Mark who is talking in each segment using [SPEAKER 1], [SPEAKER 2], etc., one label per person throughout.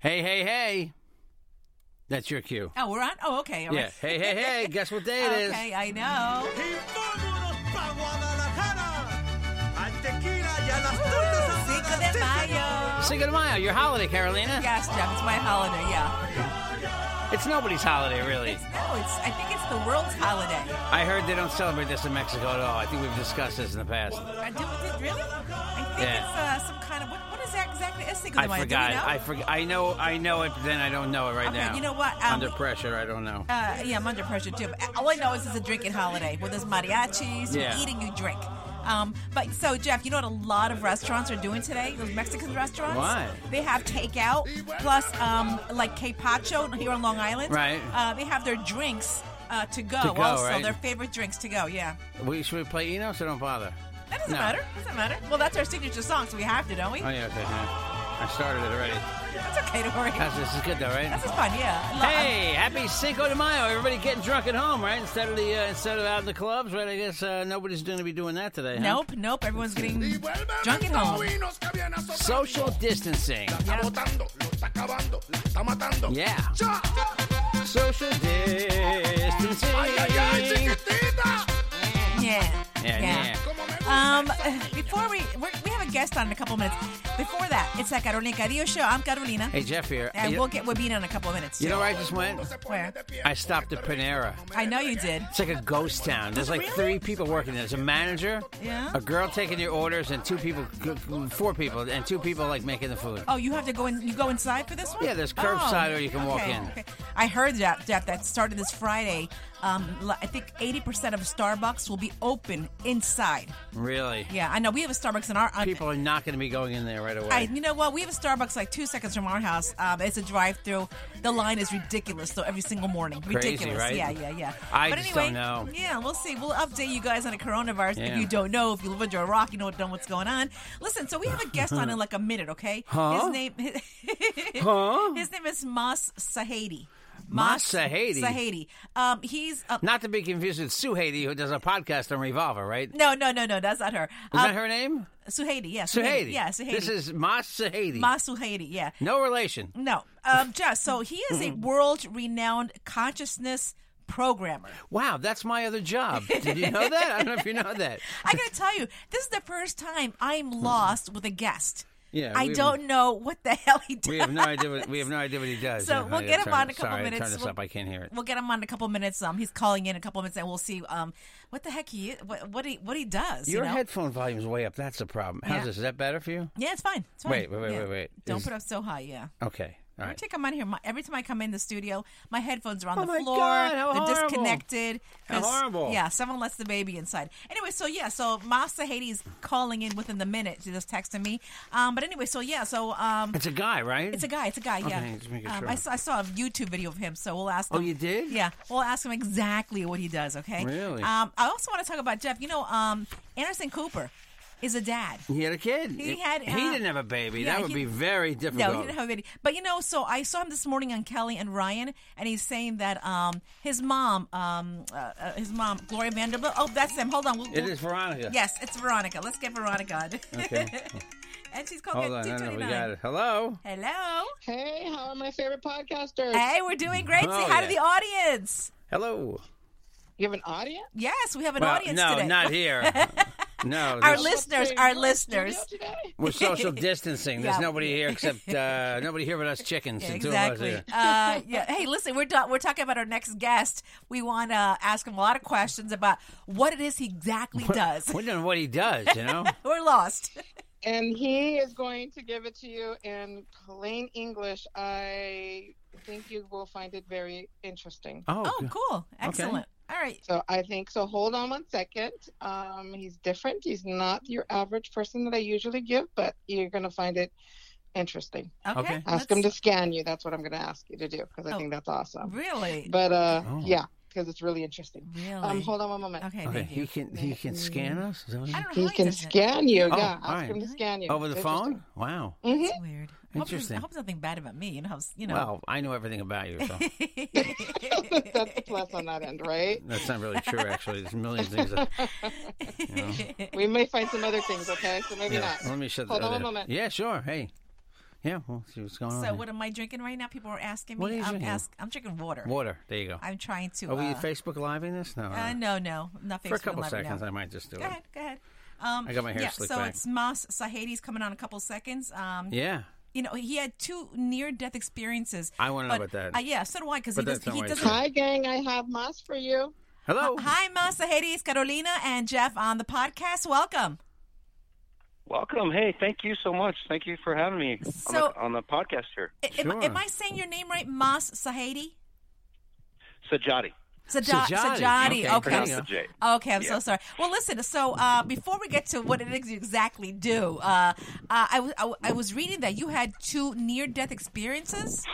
[SPEAKER 1] Hey, hey, hey. That's your cue.
[SPEAKER 2] Oh, we're on? Oh, okay. all
[SPEAKER 1] Yeah.
[SPEAKER 2] right.
[SPEAKER 1] Hey, hey, hey. Guess what day it is?
[SPEAKER 2] Okay, I know. Cinco de Mayo.
[SPEAKER 1] Cinco de Mayo, your holiday, Carolina.
[SPEAKER 2] Yes, Jeff, it's my holiday, yeah.
[SPEAKER 1] It's nobody's holiday, really.
[SPEAKER 2] It's, no, it's, I think it's the world's holiday.
[SPEAKER 1] I heard they don't celebrate this in Mexico at all. I think we've discussed this in the past.
[SPEAKER 2] I do, did, really? I think
[SPEAKER 1] Yeah.
[SPEAKER 2] it's uh, some is that exactly? It's Cinco de
[SPEAKER 1] I
[SPEAKER 2] Mayo. Do we
[SPEAKER 1] forgot.
[SPEAKER 2] know?
[SPEAKER 1] I forgot. I know. I know it, but then I don't know it right
[SPEAKER 2] Okay,
[SPEAKER 1] now.
[SPEAKER 2] you know what? Um,
[SPEAKER 1] Under pressure, I don't know.
[SPEAKER 2] Uh, yeah, I'm under pressure too. But all I know is it's a drinking holiday where there's mariachis,
[SPEAKER 1] Yeah.
[SPEAKER 2] you eat and you drink. Um, but so Jeff, you know what a lot of restaurants are doing today? Those Mexican restaurants.
[SPEAKER 1] What?
[SPEAKER 2] They have takeout plus um, like Pacho here on Long Island.
[SPEAKER 1] Right.
[SPEAKER 2] Uh, they have their drinks uh, to go.
[SPEAKER 1] To go,
[SPEAKER 2] also,
[SPEAKER 1] right?
[SPEAKER 2] their favorite drinks to go. Yeah.
[SPEAKER 1] we, should we play Enos or don't bother?
[SPEAKER 2] That doesn't
[SPEAKER 1] No.
[SPEAKER 2] matter. Doesn't matter. Well, that's our signature song, so we have to, don't we?
[SPEAKER 1] Oh yeah, okay. yeah. I started it already.
[SPEAKER 2] That's okay. Don't worry.
[SPEAKER 1] That's, this is good though, right?
[SPEAKER 2] This is fun. Yeah. Lo-
[SPEAKER 1] Hey, happy Cinco de Mayo! Everybody getting drunk at home, right? Instead of the uh, instead of out in the clubs, right? I guess uh, nobody's going to be doing that today. huh?
[SPEAKER 2] Nope. Nope. Everyone's getting drunk at home.
[SPEAKER 1] Social distancing. Yeah. Social distancing.
[SPEAKER 2] Yeah.
[SPEAKER 1] Yeah, yeah.
[SPEAKER 2] Um, before we we have a guest on in a couple minutes. Before that, it's a Carolina Cadillo show. I'm Carolina,
[SPEAKER 1] Hey, Jeff here.
[SPEAKER 2] and
[SPEAKER 1] you,
[SPEAKER 2] we'll get Wabina in a couple of minutes.
[SPEAKER 1] you know where I just went?
[SPEAKER 2] Where?
[SPEAKER 1] I stopped at Panera.
[SPEAKER 2] I know you did.
[SPEAKER 1] It's like a ghost town. There's like three people working there. There's a manager,
[SPEAKER 2] Yeah.
[SPEAKER 1] a girl taking your orders, and two people, four people, and two people like making the food.
[SPEAKER 2] Oh, you have to go in. You go inside for this one.
[SPEAKER 1] Yeah, there's curbside or you can walk
[SPEAKER 2] okay,
[SPEAKER 1] in.
[SPEAKER 2] okay. I heard that Jeff that started this Friday. Um, I think 80% of Starbucks will be open inside.
[SPEAKER 1] Really?
[SPEAKER 2] Yeah, I know. We have a Starbucks in our.
[SPEAKER 1] People are not going to be going in there right away.
[SPEAKER 2] I, you know what? We have a Starbucks like two seconds from our house. Um, it's a drive-through. The line is ridiculous, though. Every single morning,
[SPEAKER 1] Crazy,
[SPEAKER 2] ridiculous.
[SPEAKER 1] right?
[SPEAKER 2] Yeah, yeah, yeah.
[SPEAKER 1] I
[SPEAKER 2] but
[SPEAKER 1] just
[SPEAKER 2] anyway,
[SPEAKER 1] don't know.
[SPEAKER 2] Yeah, we'll see. We'll update you guys on the coronavirus.
[SPEAKER 1] Yeah.
[SPEAKER 2] If you don't know, if you live under a rock, you know, don't know what's going on. Listen, so we have a guest on in like a minute, okay?
[SPEAKER 1] Huh?
[SPEAKER 2] His name.
[SPEAKER 1] Huh?
[SPEAKER 2] His name is Mas Sahadi.
[SPEAKER 1] Mas Sahadi?
[SPEAKER 2] Sahadi. Um, he's uh,
[SPEAKER 1] Not to be confused with Sue Haiti, who does a podcast on Revolver, right?
[SPEAKER 2] No, no, no, no. That's not her. Um,
[SPEAKER 1] that her name?
[SPEAKER 2] Sue Suhaidi, yeah.
[SPEAKER 1] Suhaiti.
[SPEAKER 2] Yeah, Suhaidi.
[SPEAKER 1] This is Mas Sahadi.
[SPEAKER 2] Mas Suhaidi, yeah.
[SPEAKER 1] no relation.
[SPEAKER 2] No, um, Jess. So he is a world-renowned consciousness programmer.
[SPEAKER 1] Wow, that's my other job. Did you know that? I don't know if you know that.
[SPEAKER 2] I gotta tell you, this is the first time I'm lost with a guest.
[SPEAKER 1] Yeah,
[SPEAKER 2] I
[SPEAKER 1] we-
[SPEAKER 2] don't know what the hell he does.
[SPEAKER 1] We have no idea. What, we have no idea what he does.
[SPEAKER 2] So we'll get him on a couple
[SPEAKER 1] sorry,
[SPEAKER 2] minutes.
[SPEAKER 1] Turn this
[SPEAKER 2] We'll-
[SPEAKER 1] up. I can't hear it.
[SPEAKER 2] We'll get him on a couple minutes. Um, he's calling in a couple minutes, and we'll see. Um, what the heck he what what he what he does.
[SPEAKER 1] Your
[SPEAKER 2] you know?
[SPEAKER 1] headphone volume's way up. That's the problem. How's
[SPEAKER 2] Yeah.
[SPEAKER 1] this? Is that better for you?
[SPEAKER 2] Yeah, it's fine. It's fine.
[SPEAKER 1] Wait, wait, wait,
[SPEAKER 2] Yeah.
[SPEAKER 1] wait, wait.
[SPEAKER 2] Don't
[SPEAKER 1] Is-
[SPEAKER 2] put up so high. Yeah.
[SPEAKER 1] Okay. All
[SPEAKER 2] Take
[SPEAKER 1] right.
[SPEAKER 2] time I come in here, my, every time I come in the studio, my headphones are on
[SPEAKER 1] Oh
[SPEAKER 2] the
[SPEAKER 1] my
[SPEAKER 2] floor.
[SPEAKER 1] God,
[SPEAKER 2] They're
[SPEAKER 1] horrible.
[SPEAKER 2] disconnected.
[SPEAKER 1] How horrible.
[SPEAKER 2] Yeah, someone lets the baby inside. Anyway, so yeah, so Mas Sahadi's calling in within the minute. She just texted me. Um, but anyway, so yeah, so um,
[SPEAKER 1] It's a guy, right?
[SPEAKER 2] it's a guy. It's a guy. Yeah.
[SPEAKER 1] Okay, just making
[SPEAKER 2] um. I, saw, I saw a YouTube video of him, so we'll ask
[SPEAKER 1] Oh,
[SPEAKER 2] him.
[SPEAKER 1] you did?
[SPEAKER 2] Yeah, we'll ask him exactly what he does. Okay.
[SPEAKER 1] Really?
[SPEAKER 2] Um, I also want to talk about Jeff. You know, um, Anderson Cooper is a dad.
[SPEAKER 1] He had a kid.
[SPEAKER 2] He had,
[SPEAKER 1] He
[SPEAKER 2] uh,
[SPEAKER 1] didn't have a baby.
[SPEAKER 2] yeah,
[SPEAKER 1] that would
[SPEAKER 2] he-
[SPEAKER 1] be very difficult.
[SPEAKER 2] No, he didn't have a baby. But you know, so I saw him this morning on Kelly and Ryan, and he's saying that um, his mom, um, uh, uh, his mom, Gloria Vanderbilt. Oh, that's him. Hold on. We'll,
[SPEAKER 1] It
[SPEAKER 2] we'll-
[SPEAKER 1] is Veronica.
[SPEAKER 2] Yes, it's Veronica. Let's get Veronica on.
[SPEAKER 1] Okay.
[SPEAKER 2] and she's calling
[SPEAKER 1] Hold on. No, no, we got it. Hello.
[SPEAKER 2] Hello.
[SPEAKER 3] Hey, how are my favorite podcasters?
[SPEAKER 2] Hey, we're doing great.
[SPEAKER 1] Oh,
[SPEAKER 2] Say hi to the audience.
[SPEAKER 1] Hello.
[SPEAKER 3] You have an audience?
[SPEAKER 2] Yes, we have an
[SPEAKER 1] well,
[SPEAKER 2] audience
[SPEAKER 1] no,
[SPEAKER 2] today.
[SPEAKER 1] not here. No,
[SPEAKER 2] Our listeners, our listeners.
[SPEAKER 3] studio
[SPEAKER 1] we're social distancing. There's
[SPEAKER 2] Yeah.
[SPEAKER 1] nobody here except uh, nobody here but us chickens.
[SPEAKER 2] Yeah,
[SPEAKER 1] the two of us
[SPEAKER 2] exactly.
[SPEAKER 1] here.
[SPEAKER 2] Uh, yeah. Hey, listen, we're ta- we're talking about our next guest. We want to ask him a lot of questions about what it is he exactly does.
[SPEAKER 1] We don't know what he does, you know.
[SPEAKER 2] we're lost.
[SPEAKER 3] And he is going to give it to you in plain English. I think you will find it very interesting.
[SPEAKER 1] Oh,
[SPEAKER 2] Oh, cool. Excellent. All right.
[SPEAKER 3] So I think so. Hold on one second. Um, he's different. He's not your average person that I usually give, but you're going to find it interesting.
[SPEAKER 2] Okay.
[SPEAKER 1] Okay.
[SPEAKER 3] Ask him
[SPEAKER 2] let's-
[SPEAKER 3] to scan you. That's what I'm going to ask you to do because I
[SPEAKER 2] Oh.
[SPEAKER 3] think that's awesome.
[SPEAKER 2] Really?
[SPEAKER 3] But uh,
[SPEAKER 1] Oh.
[SPEAKER 3] yeah, because it's really interesting.
[SPEAKER 2] Really?
[SPEAKER 3] Um, hold on one moment.
[SPEAKER 2] Okay.
[SPEAKER 1] okay. He can he can scan us. Is that what he-
[SPEAKER 2] I don't know
[SPEAKER 3] He
[SPEAKER 2] how
[SPEAKER 3] can
[SPEAKER 2] does it.
[SPEAKER 3] scan you.
[SPEAKER 1] Oh,
[SPEAKER 3] yeah,
[SPEAKER 1] all
[SPEAKER 3] ask
[SPEAKER 1] right.
[SPEAKER 3] him to scan you.
[SPEAKER 1] over the phone. Wow.
[SPEAKER 3] interesting.
[SPEAKER 2] That's weird. I hope there's-
[SPEAKER 1] Interesting.
[SPEAKER 2] I hope something bad about me. You know, how you know.
[SPEAKER 1] Well, I know everything about you, so.
[SPEAKER 3] That's the plus on that end, right?
[SPEAKER 1] that's not really true. Actually, there's a million things. That,
[SPEAKER 3] We may find some other things, okay? So maybe
[SPEAKER 1] yeah.
[SPEAKER 3] not.
[SPEAKER 1] Let me shut
[SPEAKER 3] Hold
[SPEAKER 1] the
[SPEAKER 3] on
[SPEAKER 1] a
[SPEAKER 3] one moment.
[SPEAKER 1] Yeah, sure. Hey. Yeah. We'll see what's going on.
[SPEAKER 2] so what am I drinking right now? People are asking me.
[SPEAKER 1] What are you
[SPEAKER 2] I'm
[SPEAKER 1] drinking?
[SPEAKER 2] ask, I'm drinking water.
[SPEAKER 1] Water. There you go.
[SPEAKER 2] I'm trying to.
[SPEAKER 1] Are we
[SPEAKER 2] uh,
[SPEAKER 1] Facebook in this? No.
[SPEAKER 2] uh, no, no, nothing.
[SPEAKER 1] For a couple seconds, I might just do
[SPEAKER 2] Go
[SPEAKER 1] it.
[SPEAKER 2] Go ahead. Go ahead. Um,
[SPEAKER 1] I got my hair
[SPEAKER 2] yeah,
[SPEAKER 1] slicked
[SPEAKER 2] so
[SPEAKER 1] back.
[SPEAKER 2] it's Mas Sahedi's coming on in a couple seconds. Um,
[SPEAKER 1] Yeah.
[SPEAKER 2] you know, he had two near-death experiences.
[SPEAKER 1] I wanna know
[SPEAKER 2] but-
[SPEAKER 1] about that.
[SPEAKER 2] Uh, yeah, so do I, because he,
[SPEAKER 1] doesn't.
[SPEAKER 2] he doesn't.
[SPEAKER 3] Hi, gang. I have Mas for you.
[SPEAKER 1] Hello.
[SPEAKER 2] Hi, Mas Sahedi. It's Carolina and Jeff on the podcast. Welcome.
[SPEAKER 4] Welcome. Hey, thank you so much. Thank you for having me on, the, on the podcast here.
[SPEAKER 2] I- Am,
[SPEAKER 1] Sure.
[SPEAKER 2] am I saying your name right, Mas Sahedi?
[SPEAKER 4] Sajadi.
[SPEAKER 2] Sajadi.
[SPEAKER 1] Sajadi.
[SPEAKER 2] Sajadi.
[SPEAKER 1] Okay,
[SPEAKER 2] Okay.
[SPEAKER 4] Pronounce
[SPEAKER 1] you
[SPEAKER 4] the
[SPEAKER 1] go.
[SPEAKER 4] J.
[SPEAKER 2] Okay, I'm so sorry. Well, listen. So uh, before we get to what it is you exactly do, uh, uh, I, was- I, w- I was reading that you had two near-death experiences.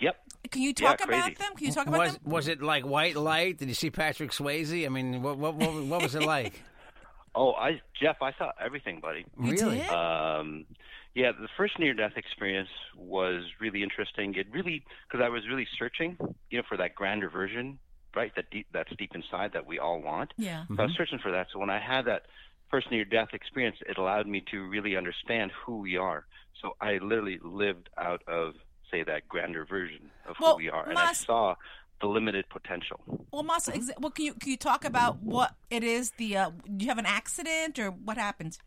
[SPEAKER 4] Yep.
[SPEAKER 2] Can you
[SPEAKER 4] Yeah,
[SPEAKER 2] talk about them? Can you talk about
[SPEAKER 1] was
[SPEAKER 2] them?
[SPEAKER 1] was it like white light? Did you see Patrick Swayze? I mean, what what what, what was it like?
[SPEAKER 4] Oh, I Jeff, I saw everything, buddy.
[SPEAKER 1] Really?
[SPEAKER 4] Um, yeah, the first near-death experience was really interesting. It really because I was really searching, you know, for that grander version, right? That deep, that's deep inside that we all want.
[SPEAKER 2] Yeah.
[SPEAKER 4] So I was searching for that. So when I had that first near-death experience, it allowed me to really understand who we are. So I literally lived out of, say, that grander version of
[SPEAKER 2] Well,
[SPEAKER 4] who we are, and I saw the limited potential.
[SPEAKER 2] Well, Mas, exa- well, can you can you talk about what it is? The uh, do you have an accident or what happened?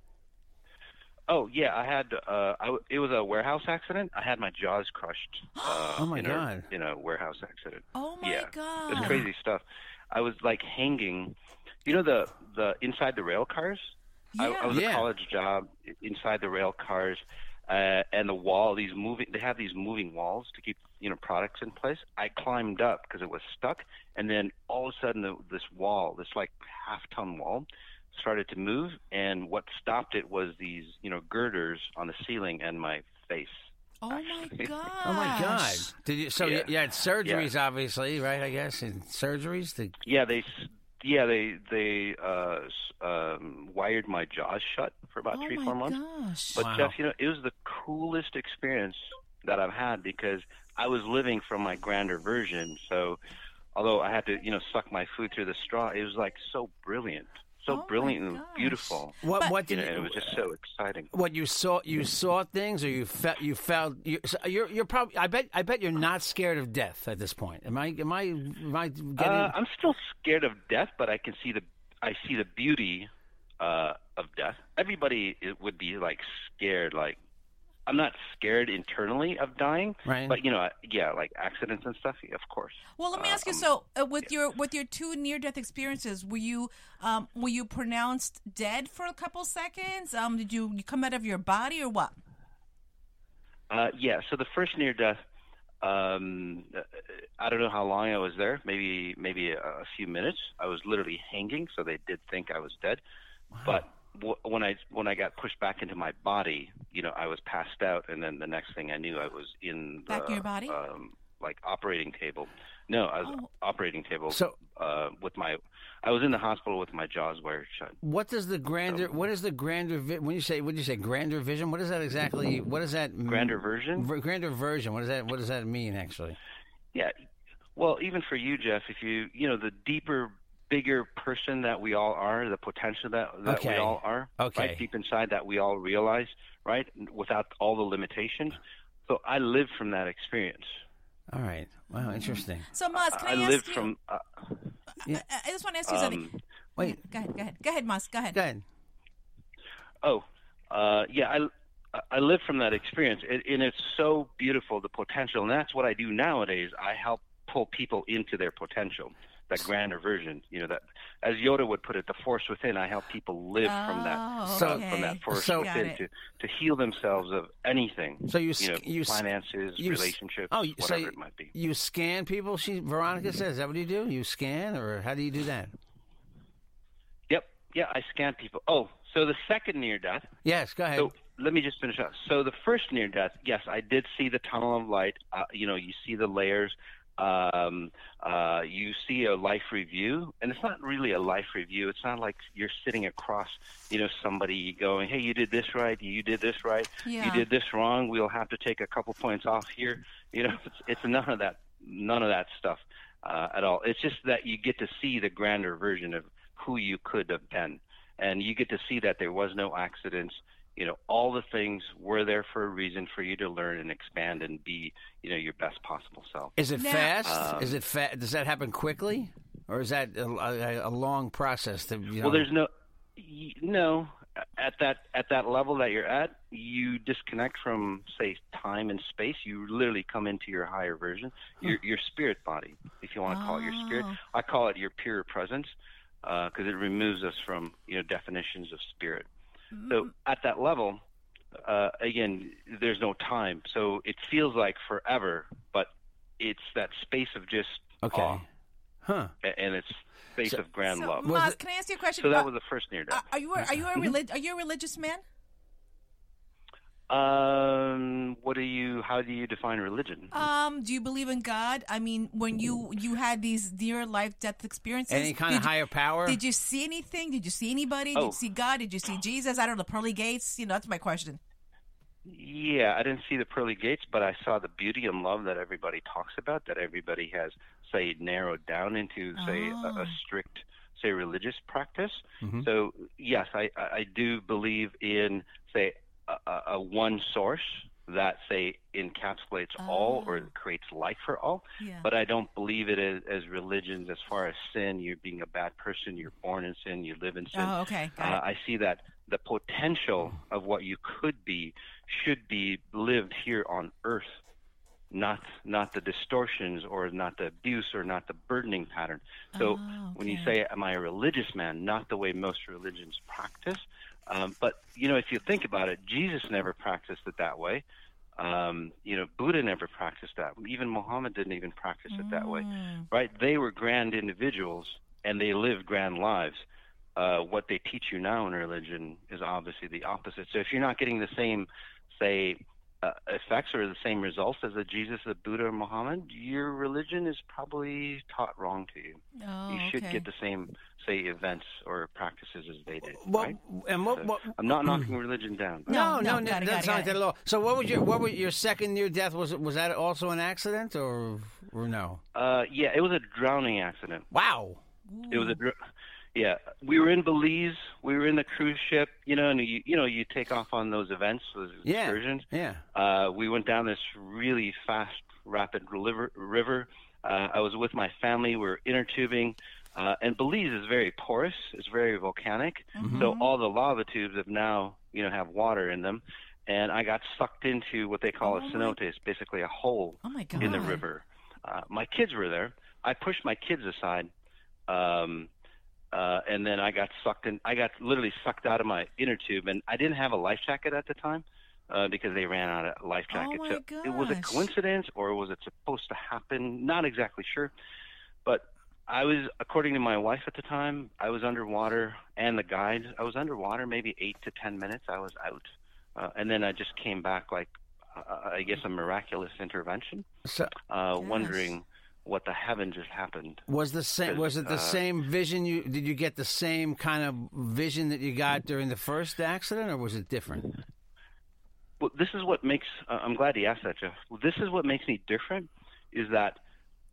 [SPEAKER 4] Oh yeah, I had. Uh, I w it was a warehouse accident. I had my jaws crushed. Uh,
[SPEAKER 1] Oh, my
[SPEAKER 4] in
[SPEAKER 1] God.
[SPEAKER 4] A, in a warehouse accident.
[SPEAKER 2] Oh my
[SPEAKER 4] yeah,
[SPEAKER 2] god!
[SPEAKER 4] it's crazy stuff. I was like hanging. You know the the inside the rail cars. I,
[SPEAKER 2] Yeah.
[SPEAKER 4] I was
[SPEAKER 1] Yeah.
[SPEAKER 4] a college job inside the rail cars, uh, and the wall. These moving. They have these moving walls to keep you know products in place. I climbed up because it was stuck, and then all of a sudden the, this wall, this like half ton wall, started to move, and what stopped it was these you know girders on the ceiling and my face.
[SPEAKER 2] Oh my god!
[SPEAKER 1] Oh my God! Did you? So you,
[SPEAKER 4] Yeah.
[SPEAKER 1] you had surgeries, obviously, right? I guess and surgeries. To,
[SPEAKER 4] Yeah, they s- yeah they they uh, s- um, wired my jaws shut for about
[SPEAKER 2] Oh
[SPEAKER 4] three
[SPEAKER 2] my
[SPEAKER 4] four months.
[SPEAKER 2] gosh!
[SPEAKER 4] But
[SPEAKER 1] Wow.
[SPEAKER 4] Jeff, you know, it was the coolest experience that I've had because I was living from my grander version. So, although I had to, you know, suck my food through the straw, it was like so brilliant, so
[SPEAKER 2] Oh
[SPEAKER 4] brilliant and beautiful.
[SPEAKER 1] what?
[SPEAKER 2] But-
[SPEAKER 1] what
[SPEAKER 4] You
[SPEAKER 1] did?
[SPEAKER 4] know,
[SPEAKER 1] you,
[SPEAKER 4] it was just so exciting.
[SPEAKER 1] what you saw? You saw things, or you felt? You felt? You, so you're you're probably. I bet. I bet you're not scared of death at this point. Am I? Am I? Am I getting?
[SPEAKER 4] Uh, I'm still scared of death, but I can see the I see the beauty uh, of death. Everybody i- would be like scared. Like I'm not scared internally of dying,
[SPEAKER 1] Right.
[SPEAKER 4] but you know, yeah, like accidents and stuff. Of course.
[SPEAKER 2] Well, let me ask you.
[SPEAKER 4] Um,
[SPEAKER 2] So, uh, with your with your two near death experiences, were you um, were you pronounced dead for a couple seconds? Um, did you, you come out of your body or what?
[SPEAKER 4] Uh, yeah. So the first near death, um, uh, I don't know how long I was there. Maybe maybe a, a few minutes. I was literally hanging, so they did think I was dead. But w- when I when I got pushed back into my body, you know, I was passed out, and then the next thing I knew, I was in the
[SPEAKER 2] Back in your body?
[SPEAKER 4] um, like operating table. No, I was
[SPEAKER 2] Oh.
[SPEAKER 4] operating table.
[SPEAKER 1] So-
[SPEAKER 4] uh, with my, I was in the hospital with my jaws wired shut.
[SPEAKER 1] What does the grander? What is the grander? Vi- when you say, what do you say, grander vision? What does that exactly? What does that?
[SPEAKER 4] Grander version?
[SPEAKER 1] v- grander version. What does that? What does that mean actually?
[SPEAKER 4] Yeah. Well, even for you, Jeff, if you you know the deeper, bigger person that we all are, the potential that that we all are,
[SPEAKER 1] Okay.
[SPEAKER 4] right deep inside that we all realize, right, without all the limitations. So I live from that experience.
[SPEAKER 1] All right. Wow. Interesting.
[SPEAKER 2] So, Maz, can I,
[SPEAKER 4] I
[SPEAKER 2] ask
[SPEAKER 4] lived
[SPEAKER 2] you?
[SPEAKER 4] from. Uh,
[SPEAKER 2] I, I just want to ask you something.
[SPEAKER 4] um,
[SPEAKER 1] Wait,
[SPEAKER 2] Go ahead. Go ahead. Go ahead, Mas. Go ahead.
[SPEAKER 1] go ahead.
[SPEAKER 4] Oh, uh, yeah, I I live from that experience, it, and it's so beautiful the potential, and that's what I do nowadays. I help pull people into their potential, that grander version. You know that, as Yoda would put it, the force within. I help people live from that
[SPEAKER 2] Oh,
[SPEAKER 1] So-
[SPEAKER 2] okay.
[SPEAKER 4] from that force
[SPEAKER 1] So-
[SPEAKER 4] within to to heal themselves of anything.
[SPEAKER 1] So you
[SPEAKER 4] you know,
[SPEAKER 1] you
[SPEAKER 4] finances,
[SPEAKER 1] you
[SPEAKER 4] relationships,
[SPEAKER 1] oh, you- so
[SPEAKER 4] whatever
[SPEAKER 1] you-
[SPEAKER 4] it might be.
[SPEAKER 1] You scan people. She Veronica says. Is that what you do? You scan, or how do you do that?
[SPEAKER 4] Yep, yeah, I scan people. Oh, so the second near death.
[SPEAKER 1] Yes, go ahead.
[SPEAKER 4] So let me just finish up. So the first near death, yes, I did see the tunnel of light. Uh, you know, you see the layers. Um, uh, you see a life review, and it's not really a life review. It's not like you're sitting across, you know, somebody going, "Hey, you did this right. You did this right.
[SPEAKER 2] Yeah.
[SPEAKER 4] You did this wrong. We'll have to take a couple points off here." You know, it's, it's none of that, none of that stuff uh, at all. It's just that you get to see the grander version of who you could have been, and you get to see that there was no accidents you know all the things were there for a reason for you to learn and expand and be you know your best possible self
[SPEAKER 1] Is it
[SPEAKER 2] Now-
[SPEAKER 1] fast?
[SPEAKER 4] Um,
[SPEAKER 1] is it fa- Does that happen quickly, or is that a, a, a long process? To, you know,
[SPEAKER 4] well there's no no at that at that level that you're at you disconnect from say time and space you literally come into your higher version your your spirit body if you want to call it your spirit
[SPEAKER 2] Oh.
[SPEAKER 4] i call it your pure presence because it removes us from you know definitions of spirit So at that level, uh, again, there's no time. So it feels like forever, but it's that space of just
[SPEAKER 1] okay,
[SPEAKER 4] awe,
[SPEAKER 1] huh?
[SPEAKER 4] a- and it's space
[SPEAKER 1] So-
[SPEAKER 4] of grand
[SPEAKER 2] So,
[SPEAKER 4] love.
[SPEAKER 1] Was
[SPEAKER 2] Mas,
[SPEAKER 1] it-
[SPEAKER 2] can I ask you a question?
[SPEAKER 4] So that
[SPEAKER 2] Uh,
[SPEAKER 4] was the first near
[SPEAKER 2] uh,
[SPEAKER 4] death.
[SPEAKER 2] are you a, are you a relig- are you a religious man?
[SPEAKER 4] Um, what do you? How do you define religion?
[SPEAKER 2] Um, do you believe in God? I mean, when you you had these near life death experiences,
[SPEAKER 1] Any kind of
[SPEAKER 2] did you-
[SPEAKER 1] higher power?
[SPEAKER 2] Did you see anything? Did you see anybody? Did
[SPEAKER 4] Oh.
[SPEAKER 2] you see God? Did you see Jesus? I don't know, the pearly gates. You know, that's my question.
[SPEAKER 4] Yeah, I didn't see the pearly gates, but I saw the beauty and love that everybody talks about. That everybody has, say, narrowed down into, say, a,
[SPEAKER 2] Oh.
[SPEAKER 4] a strict, say, religious practice.
[SPEAKER 1] Mhm.
[SPEAKER 4] So yes, I I I do believe in, say, a, a- a one source that say encapsulates all or
[SPEAKER 2] Oh.
[SPEAKER 4] creates life for all.
[SPEAKER 2] Yeah.
[SPEAKER 4] But I don't believe it as, as religions as far as sin. You're being a bad person. You're born in sin. You live in sin.
[SPEAKER 2] Oh, okay,
[SPEAKER 4] Uh, I see that the potential of what you could be should be lived here on earth, not not the distortions or not the abuse or not the burdening pattern. So
[SPEAKER 2] Oh,
[SPEAKER 4] when you say, "Am I a religious man?" Not the way most religions practice, um, but you know, if you think about it, Jesus never practiced it that way. Um, you know, Buddha never practiced that. Even Muhammad didn't even practice it that way,
[SPEAKER 2] Mm.
[SPEAKER 4] right? They were grand individuals and they lived grand lives. Uh, what they teach you now in religion is obviously the opposite. So if you're not getting the same, say, uh, effects or the same results as a Jesus, a Buddha, or Muhammad, your religion is probably taught wrong to you.
[SPEAKER 2] Oh,
[SPEAKER 4] you should
[SPEAKER 2] okay.
[SPEAKER 4] get the same, say, events or practices as they did.
[SPEAKER 1] What,
[SPEAKER 4] right?
[SPEAKER 1] and what,
[SPEAKER 4] So
[SPEAKER 1] what,
[SPEAKER 4] I'm not knocking religion down.
[SPEAKER 1] No,
[SPEAKER 2] No,
[SPEAKER 1] no,
[SPEAKER 2] no,
[SPEAKER 1] no,
[SPEAKER 2] got it, got
[SPEAKER 1] that's
[SPEAKER 2] it,
[SPEAKER 1] not
[SPEAKER 2] got
[SPEAKER 1] like that at all. So, what was your what was your second near death? Was was that also an accident or or no?
[SPEAKER 4] Uh, yeah, it was a drowning accident.
[SPEAKER 1] Wow.
[SPEAKER 4] It was a, dr- yeah. We were in Belize. We were in the cruise ship. You know, and you you know you take off on those events, those
[SPEAKER 1] Yeah.
[SPEAKER 4] excursions.
[SPEAKER 1] Yeah.
[SPEAKER 4] Uh, we went down this really fast, rapid river. river. Uh, I was with my family. We were inner tubing. Uh, and Belize is very porous. It's very volcanic.
[SPEAKER 1] Mm-hmm.
[SPEAKER 4] So all the lava tubes have now, you know, have water in them. And I got sucked into what they call
[SPEAKER 2] Oh
[SPEAKER 4] a
[SPEAKER 2] my-
[SPEAKER 4] cenote. It's basically a hole
[SPEAKER 2] Oh
[SPEAKER 4] in the river. Uh, my kids were there. I pushed my kids aside, um, uh, and then I got sucked in. I got literally sucked out of my inner tube, and I didn't have a life jacket at the time uh, because they ran out of life
[SPEAKER 2] Oh
[SPEAKER 4] jackets.
[SPEAKER 2] my
[SPEAKER 4] so it was a coincidence, or was it supposed to happen? Not exactly sure. I was, according to my wife at the time, I was underwater, and the guide, I was underwater maybe eight to ten minutes. I was out, uh, and then I just came back like, uh, I guess, a miraculous intervention
[SPEAKER 1] So,
[SPEAKER 4] uh,
[SPEAKER 2] Gosh.
[SPEAKER 4] wondering what the heaven just happened.
[SPEAKER 1] was the same? Was it the
[SPEAKER 4] Uh,
[SPEAKER 1] same vision? You did you get the same kind of vision that you got during the first accident, or was it different?
[SPEAKER 4] Well, this is what makes. Uh, I'm glad you asked that, Jeff. Well, this is what makes me different, is that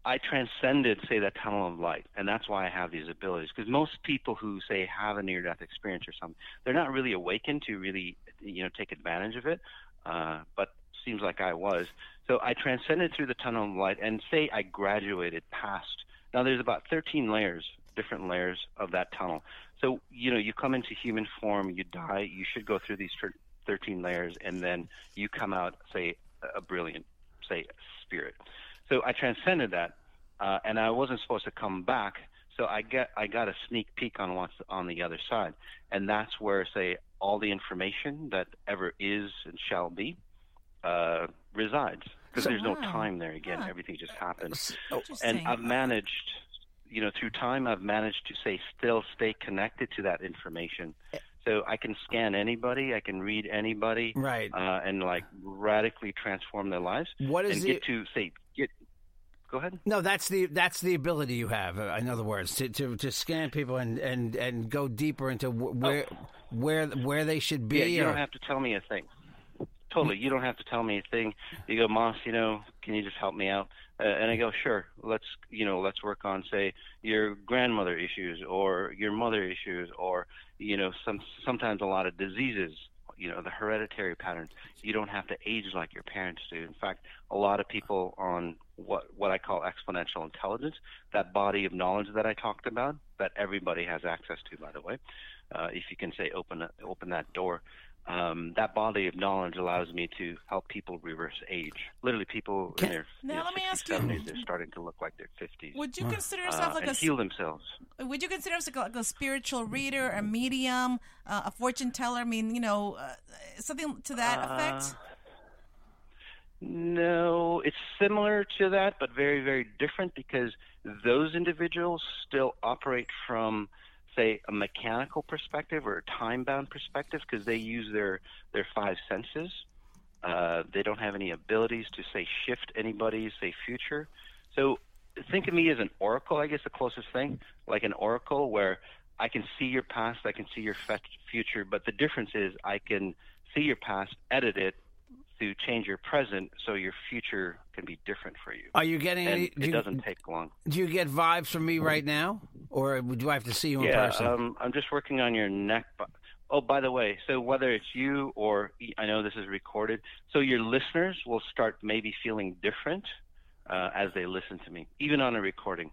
[SPEAKER 4] I transcended, say, that tunnel of light, and that's why I have these abilities. Because most people who say have a near-death experience or something, they're not really awakened to really, you know, take advantage of it. Uh, but seems like I was. So I transcended through the tunnel of light, and say I graduated past. Now there's about 13 layers different layers of that tunnel. So you know, you come into human form, you die, you should go through these thir- 13 layers, and then you come out, say, a brilliant, say, spirit. So I transcended that, uh, and I wasn't supposed to come back. So I get I got a sneak peek on what's on the other side, and that's where say all the information that ever is and shall be uh, resides because there's no time there. Again,
[SPEAKER 2] Huh.
[SPEAKER 4] everything just happens.
[SPEAKER 1] Oh,
[SPEAKER 2] Interesting.
[SPEAKER 4] And I've managed, you know, through time, I've managed to say still stay connected to that information. So I can scan anybody, I can read anybody,
[SPEAKER 1] Right.
[SPEAKER 4] uh, and like radically transform their lives.
[SPEAKER 1] What is
[SPEAKER 4] and
[SPEAKER 1] the-
[SPEAKER 4] get to say? Go ahead.
[SPEAKER 1] No, that's the that's the ability you have. uh, In other words, to to, to scan people and, and, and go deeper into wh- where where where they should be.
[SPEAKER 4] Yeah, you
[SPEAKER 1] or-
[SPEAKER 4] don't have to tell me a thing. Totally, you don't have to tell me a thing. You go, Moss, you know, can you just help me out? Uh, and I go, sure. Let's, you know, let's work on, say, your grandmother issues or your mother issues, or you know, some sometimes a lot of diseases. You know, the hereditary patterns. You don't have to age like your parents do. In fact, a lot of people on what what I call exponential intelligence, that body of knowledge that I talked about, that everybody has access to, by the way. Uh, if you can say open open that door, um, that body of knowledge allows me to help people reverse age. Literally, people
[SPEAKER 1] Can-
[SPEAKER 4] in their
[SPEAKER 2] Now,
[SPEAKER 4] you know,
[SPEAKER 2] let me
[SPEAKER 4] 60s,
[SPEAKER 2] ask you-
[SPEAKER 4] 70s, they're starting to look like they're 50s.
[SPEAKER 2] would you consider yourself
[SPEAKER 4] uh,
[SPEAKER 2] like
[SPEAKER 4] and
[SPEAKER 2] a
[SPEAKER 4] heal themselves.
[SPEAKER 2] Would you consider yourself like a spiritual reader, a medium, uh, a fortune teller? I mean, you know, uh, something to that
[SPEAKER 4] Uh,
[SPEAKER 2] effect.
[SPEAKER 4] No, it's similar to that, but very, very different because those individuals still operate from, say, a mechanical perspective or a time-bound perspective because they use their their five senses. Uh, they don't have any abilities to say shift anybody's say future. So think of me as an oracle. I guess the closest thing, like an oracle, where I can see your past, I can see your fe- future, but the difference is I can see your past, edit it, to change your present so your future can be different for you.
[SPEAKER 1] Are you getting
[SPEAKER 4] And
[SPEAKER 1] any?
[SPEAKER 4] it
[SPEAKER 1] you,
[SPEAKER 4] doesn't take long.
[SPEAKER 1] do you get vibes from me right now, or do I have to see you in
[SPEAKER 4] Yeah,
[SPEAKER 1] person?
[SPEAKER 4] um, I'm just working on your neck. Oh, by the way, so whether it's you or I know this is recorded, so your listeners will start maybe feeling different uh, as they listen to me, even on a recording.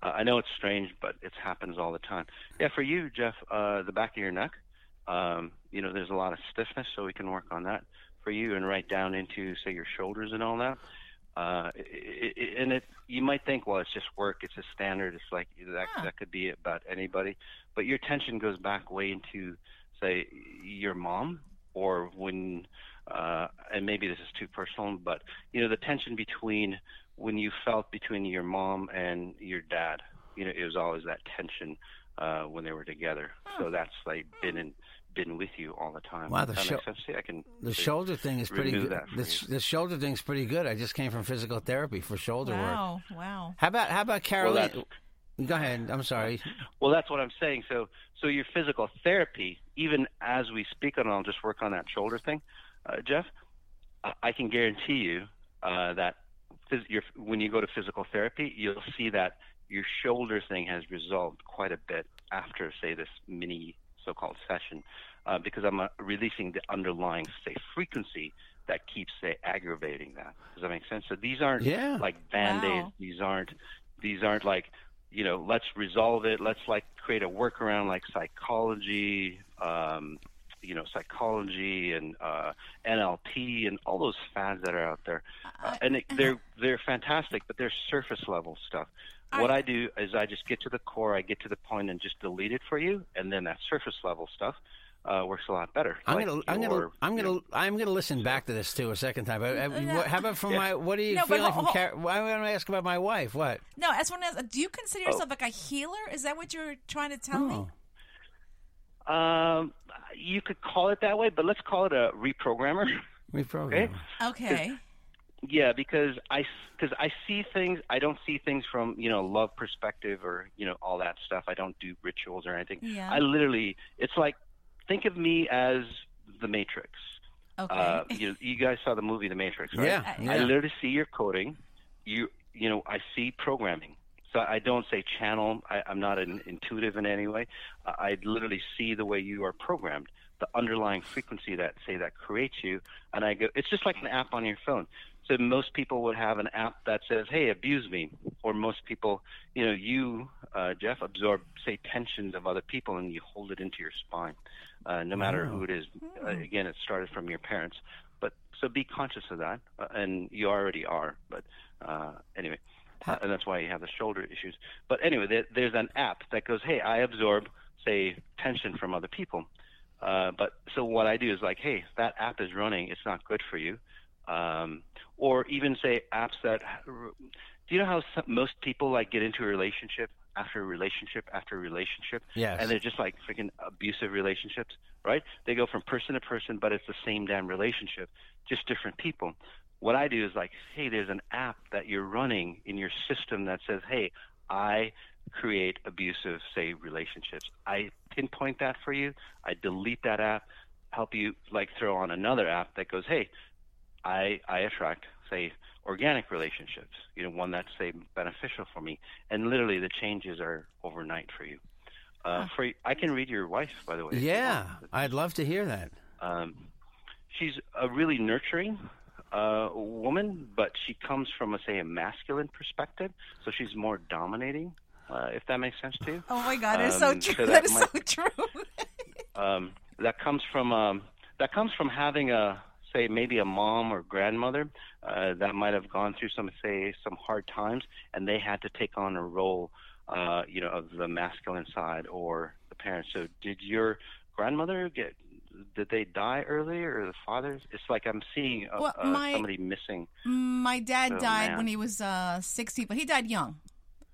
[SPEAKER 4] Uh, I know it's strange, but it happens all the time. Yeah, for you, Jeff, uh, the back of your neck, um, you know, there's a lot of stiffness, so we can work on that for you and right down into, say, your shoulders and all that. Uh, it, it, and it, you might think, well, it's just work. It's a standard. It's like that.
[SPEAKER 2] Huh.
[SPEAKER 4] That could be about anybody. But your tension goes back way into, say, your mom, or when, uh, and maybe this is too personal, but you know, the tension between when you felt between your mom and your dad. You know, it was always that tension uh, when they were together. So that's like been in, been with you all the time.
[SPEAKER 1] Wow, the
[SPEAKER 4] that
[SPEAKER 1] sho-
[SPEAKER 4] sense. See, I can
[SPEAKER 1] the
[SPEAKER 4] say-
[SPEAKER 1] shoulder thing is pretty good.
[SPEAKER 4] that
[SPEAKER 1] The, the shoulder thing's pretty good. I just came from physical therapy for shoulder work.
[SPEAKER 2] Wow, wow.
[SPEAKER 1] How about how about Caroline?
[SPEAKER 4] that's-
[SPEAKER 1] Go ahead. I'm sorry.
[SPEAKER 4] Well, that's what I'm saying. So, so your physical therapy, even as we speak on, I'll just work on that shoulder thing, uh, Jeff. I, I can guarantee you uh, that phys- your, when you go to physical therapy, you'll see that your shoulder thing has resolved quite a bit after, say, this mini so-called session, uh, because I'm uh, releasing the underlying, say, frequency that keeps, say, aggravating that. Does that make sense? So these aren't
[SPEAKER 1] Yeah.
[SPEAKER 4] like band-aids.
[SPEAKER 2] Wow.
[SPEAKER 4] These aren't these aren't like you know let's resolve it let's like create a workaround like psychology um, you know psychology and uh, NLP and all those fads that are out there uh, and it, they're they're fantastic but they're surface level stuff what I do is I just get to the core I get to the point and just delete it for you and then that surface level stuff uh, works a lot better
[SPEAKER 1] I'm
[SPEAKER 4] Like
[SPEAKER 1] gonna, I'm
[SPEAKER 4] your,
[SPEAKER 1] gonna, I'm gonna,
[SPEAKER 4] know,
[SPEAKER 1] I'm gonna listen back to this too a second time. Uh, uh, what- How about from my? What are you
[SPEAKER 2] No, but
[SPEAKER 1] feeling
[SPEAKER 2] ho-
[SPEAKER 1] from?
[SPEAKER 2] ho-
[SPEAKER 1] Car- I'm gonna ask about my wife. What?
[SPEAKER 2] No, I just want to ask, do you consider
[SPEAKER 4] Oh.
[SPEAKER 2] yourself like a healer? Is that what you're trying to tell me?
[SPEAKER 1] Oh,
[SPEAKER 4] um, you could call it that way but let's call it a reprogrammer
[SPEAKER 1] reprogram.
[SPEAKER 4] Okay.
[SPEAKER 2] Okay.
[SPEAKER 4] Yeah, because I because I see things. I don't see things from you know love perspective or you know all that stuff. I don't do rituals or anything.
[SPEAKER 2] Yeah.
[SPEAKER 4] I literally, it's like think of me as the Matrix.
[SPEAKER 2] Okay.
[SPEAKER 4] Uh, you you guys saw the movie The Matrix, right?
[SPEAKER 1] Yeah,
[SPEAKER 4] I literally see your coding. You you know I see programming. So I don't say channel. I, I'm not an intuitive in any way. Uh, I literally see the way you are programmed. the underlying frequency that say that creates you, and I go, it's just like an app on your phone. So most people would have an app that says, "Hey, abuse me," or most people, you know, you, uh, Jeff, absorb say tensions of other people and you hold it into your spine, uh, no matter who it is. Uh, again, it started from your parents, but so be conscious of that, uh, and you already are. But uh, anyway, uh, and that's why you have the shoulder issues. But anyway, there, there's an app that goes, "Hey, I absorb say tension from other people." Uh, but so what I do is like, hey, that app is running. It's not good for you. Um, or even say apps that. Do you know how some, most people like get into a relationship after a relationship after relationship?
[SPEAKER 1] Yes.
[SPEAKER 4] And they're just like freaking abusive relationships, right? They go from person to person, but it's the same damn relationship, just different people. What I do is like, hey, there's an app that you're running in your system that says, hey, I create abusive, say, relationships. I pinpoint that for you. I delete that app, help you like throw on another app that goes, hey, I I attract, say, organic relationships. You know, one that's say beneficial for me, and literally the changes are overnight for you. Uh, for I can read your wife, by the way.
[SPEAKER 1] Yeah. I'd love to hear that.
[SPEAKER 4] Um, she's a really nurturing uh, woman, but she comes from a say a masculine perspective, so she's more dominating. Uh, if that makes sense to you.
[SPEAKER 2] Oh my God, it's so
[SPEAKER 4] Um,
[SPEAKER 2] true.
[SPEAKER 4] so
[SPEAKER 2] that
[SPEAKER 4] that
[SPEAKER 2] is
[SPEAKER 4] might-
[SPEAKER 2] so true.
[SPEAKER 4] um, that comes from um, that comes from having a say maybe a mom or grandmother uh, that might have gone through some say some hard times and they had to take on a role uh, you know of the masculine side or the parents. So did your grandmother get did they die early or the fathers? It's like I'm seeing uh
[SPEAKER 2] Well,
[SPEAKER 4] uh,
[SPEAKER 2] my-
[SPEAKER 4] somebody missing.
[SPEAKER 2] My dad died
[SPEAKER 4] man.
[SPEAKER 2] when he was uh, 60, but he died young.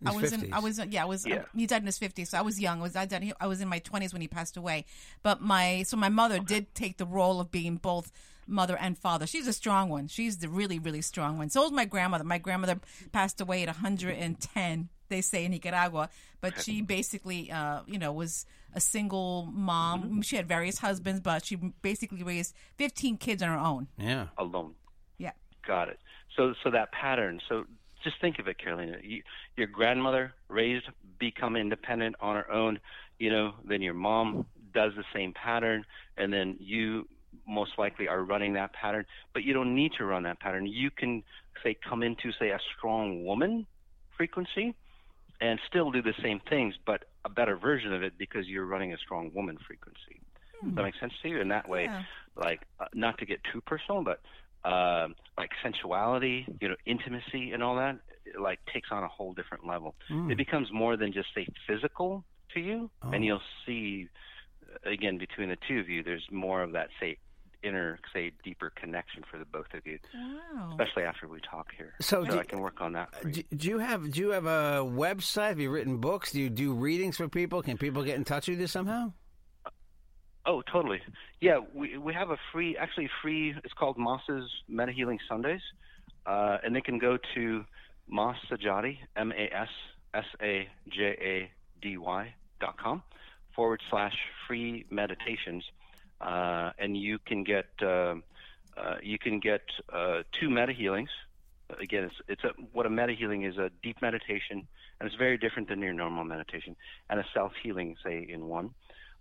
[SPEAKER 2] I
[SPEAKER 1] His
[SPEAKER 2] was in, I was yeah I was
[SPEAKER 4] Yeah.
[SPEAKER 2] he died in his 50s so I was young I was I, died, I was in my 20s when he passed away but my so my mother did take the role of being both mother and father she's a strong one she's the really really strong one so was my grandmother my grandmother passed away at 110 they say in Nicaragua but she basically uh you know was a single mom she had various husbands but she basically raised 15 kids on her own
[SPEAKER 1] Yeah.
[SPEAKER 4] alone.
[SPEAKER 2] yeah
[SPEAKER 4] Got it. So so that pattern. So just think of it, Carolina. You, your grandmother raised, become independent on her own. You know, then your mom does the same pattern, and then you most likely are running that pattern. But you don't need to run that pattern. You can say come into say a strong woman frequency, and still do the same things, but a better version of it because you're running a strong woman frequency. Does that make sense to you? In that way,
[SPEAKER 2] Yeah.
[SPEAKER 4] like uh, not to get too personal, but um, like sensuality, you know, intimacy, and all that, it, like takes on a whole different level. It becomes more than just say physical to you, and you'll see uh, again between the two of you, there's more of that say inner, say deeper connection for the both of you,
[SPEAKER 2] wow
[SPEAKER 4] especially after we talk here.
[SPEAKER 1] So do-
[SPEAKER 4] I can work on that. For you.
[SPEAKER 1] Do, do you have do you have a website? Have you written books? Do you do readings for people? Can people get in touch with you somehow?
[SPEAKER 4] Oh, totally. Yeah, we we have a free, actually free. It's called Moss's Meta Healing Sundays, uh, and they can go to Moss Sajadi, M A S S A J A D Y dot com forward slash free meditations, uh, and you can get uh, uh, you can get uh, two meta healings. Again, it's it's a what a meta healing is a deep meditation, and it's very different than your normal meditation, and a self healing, say in one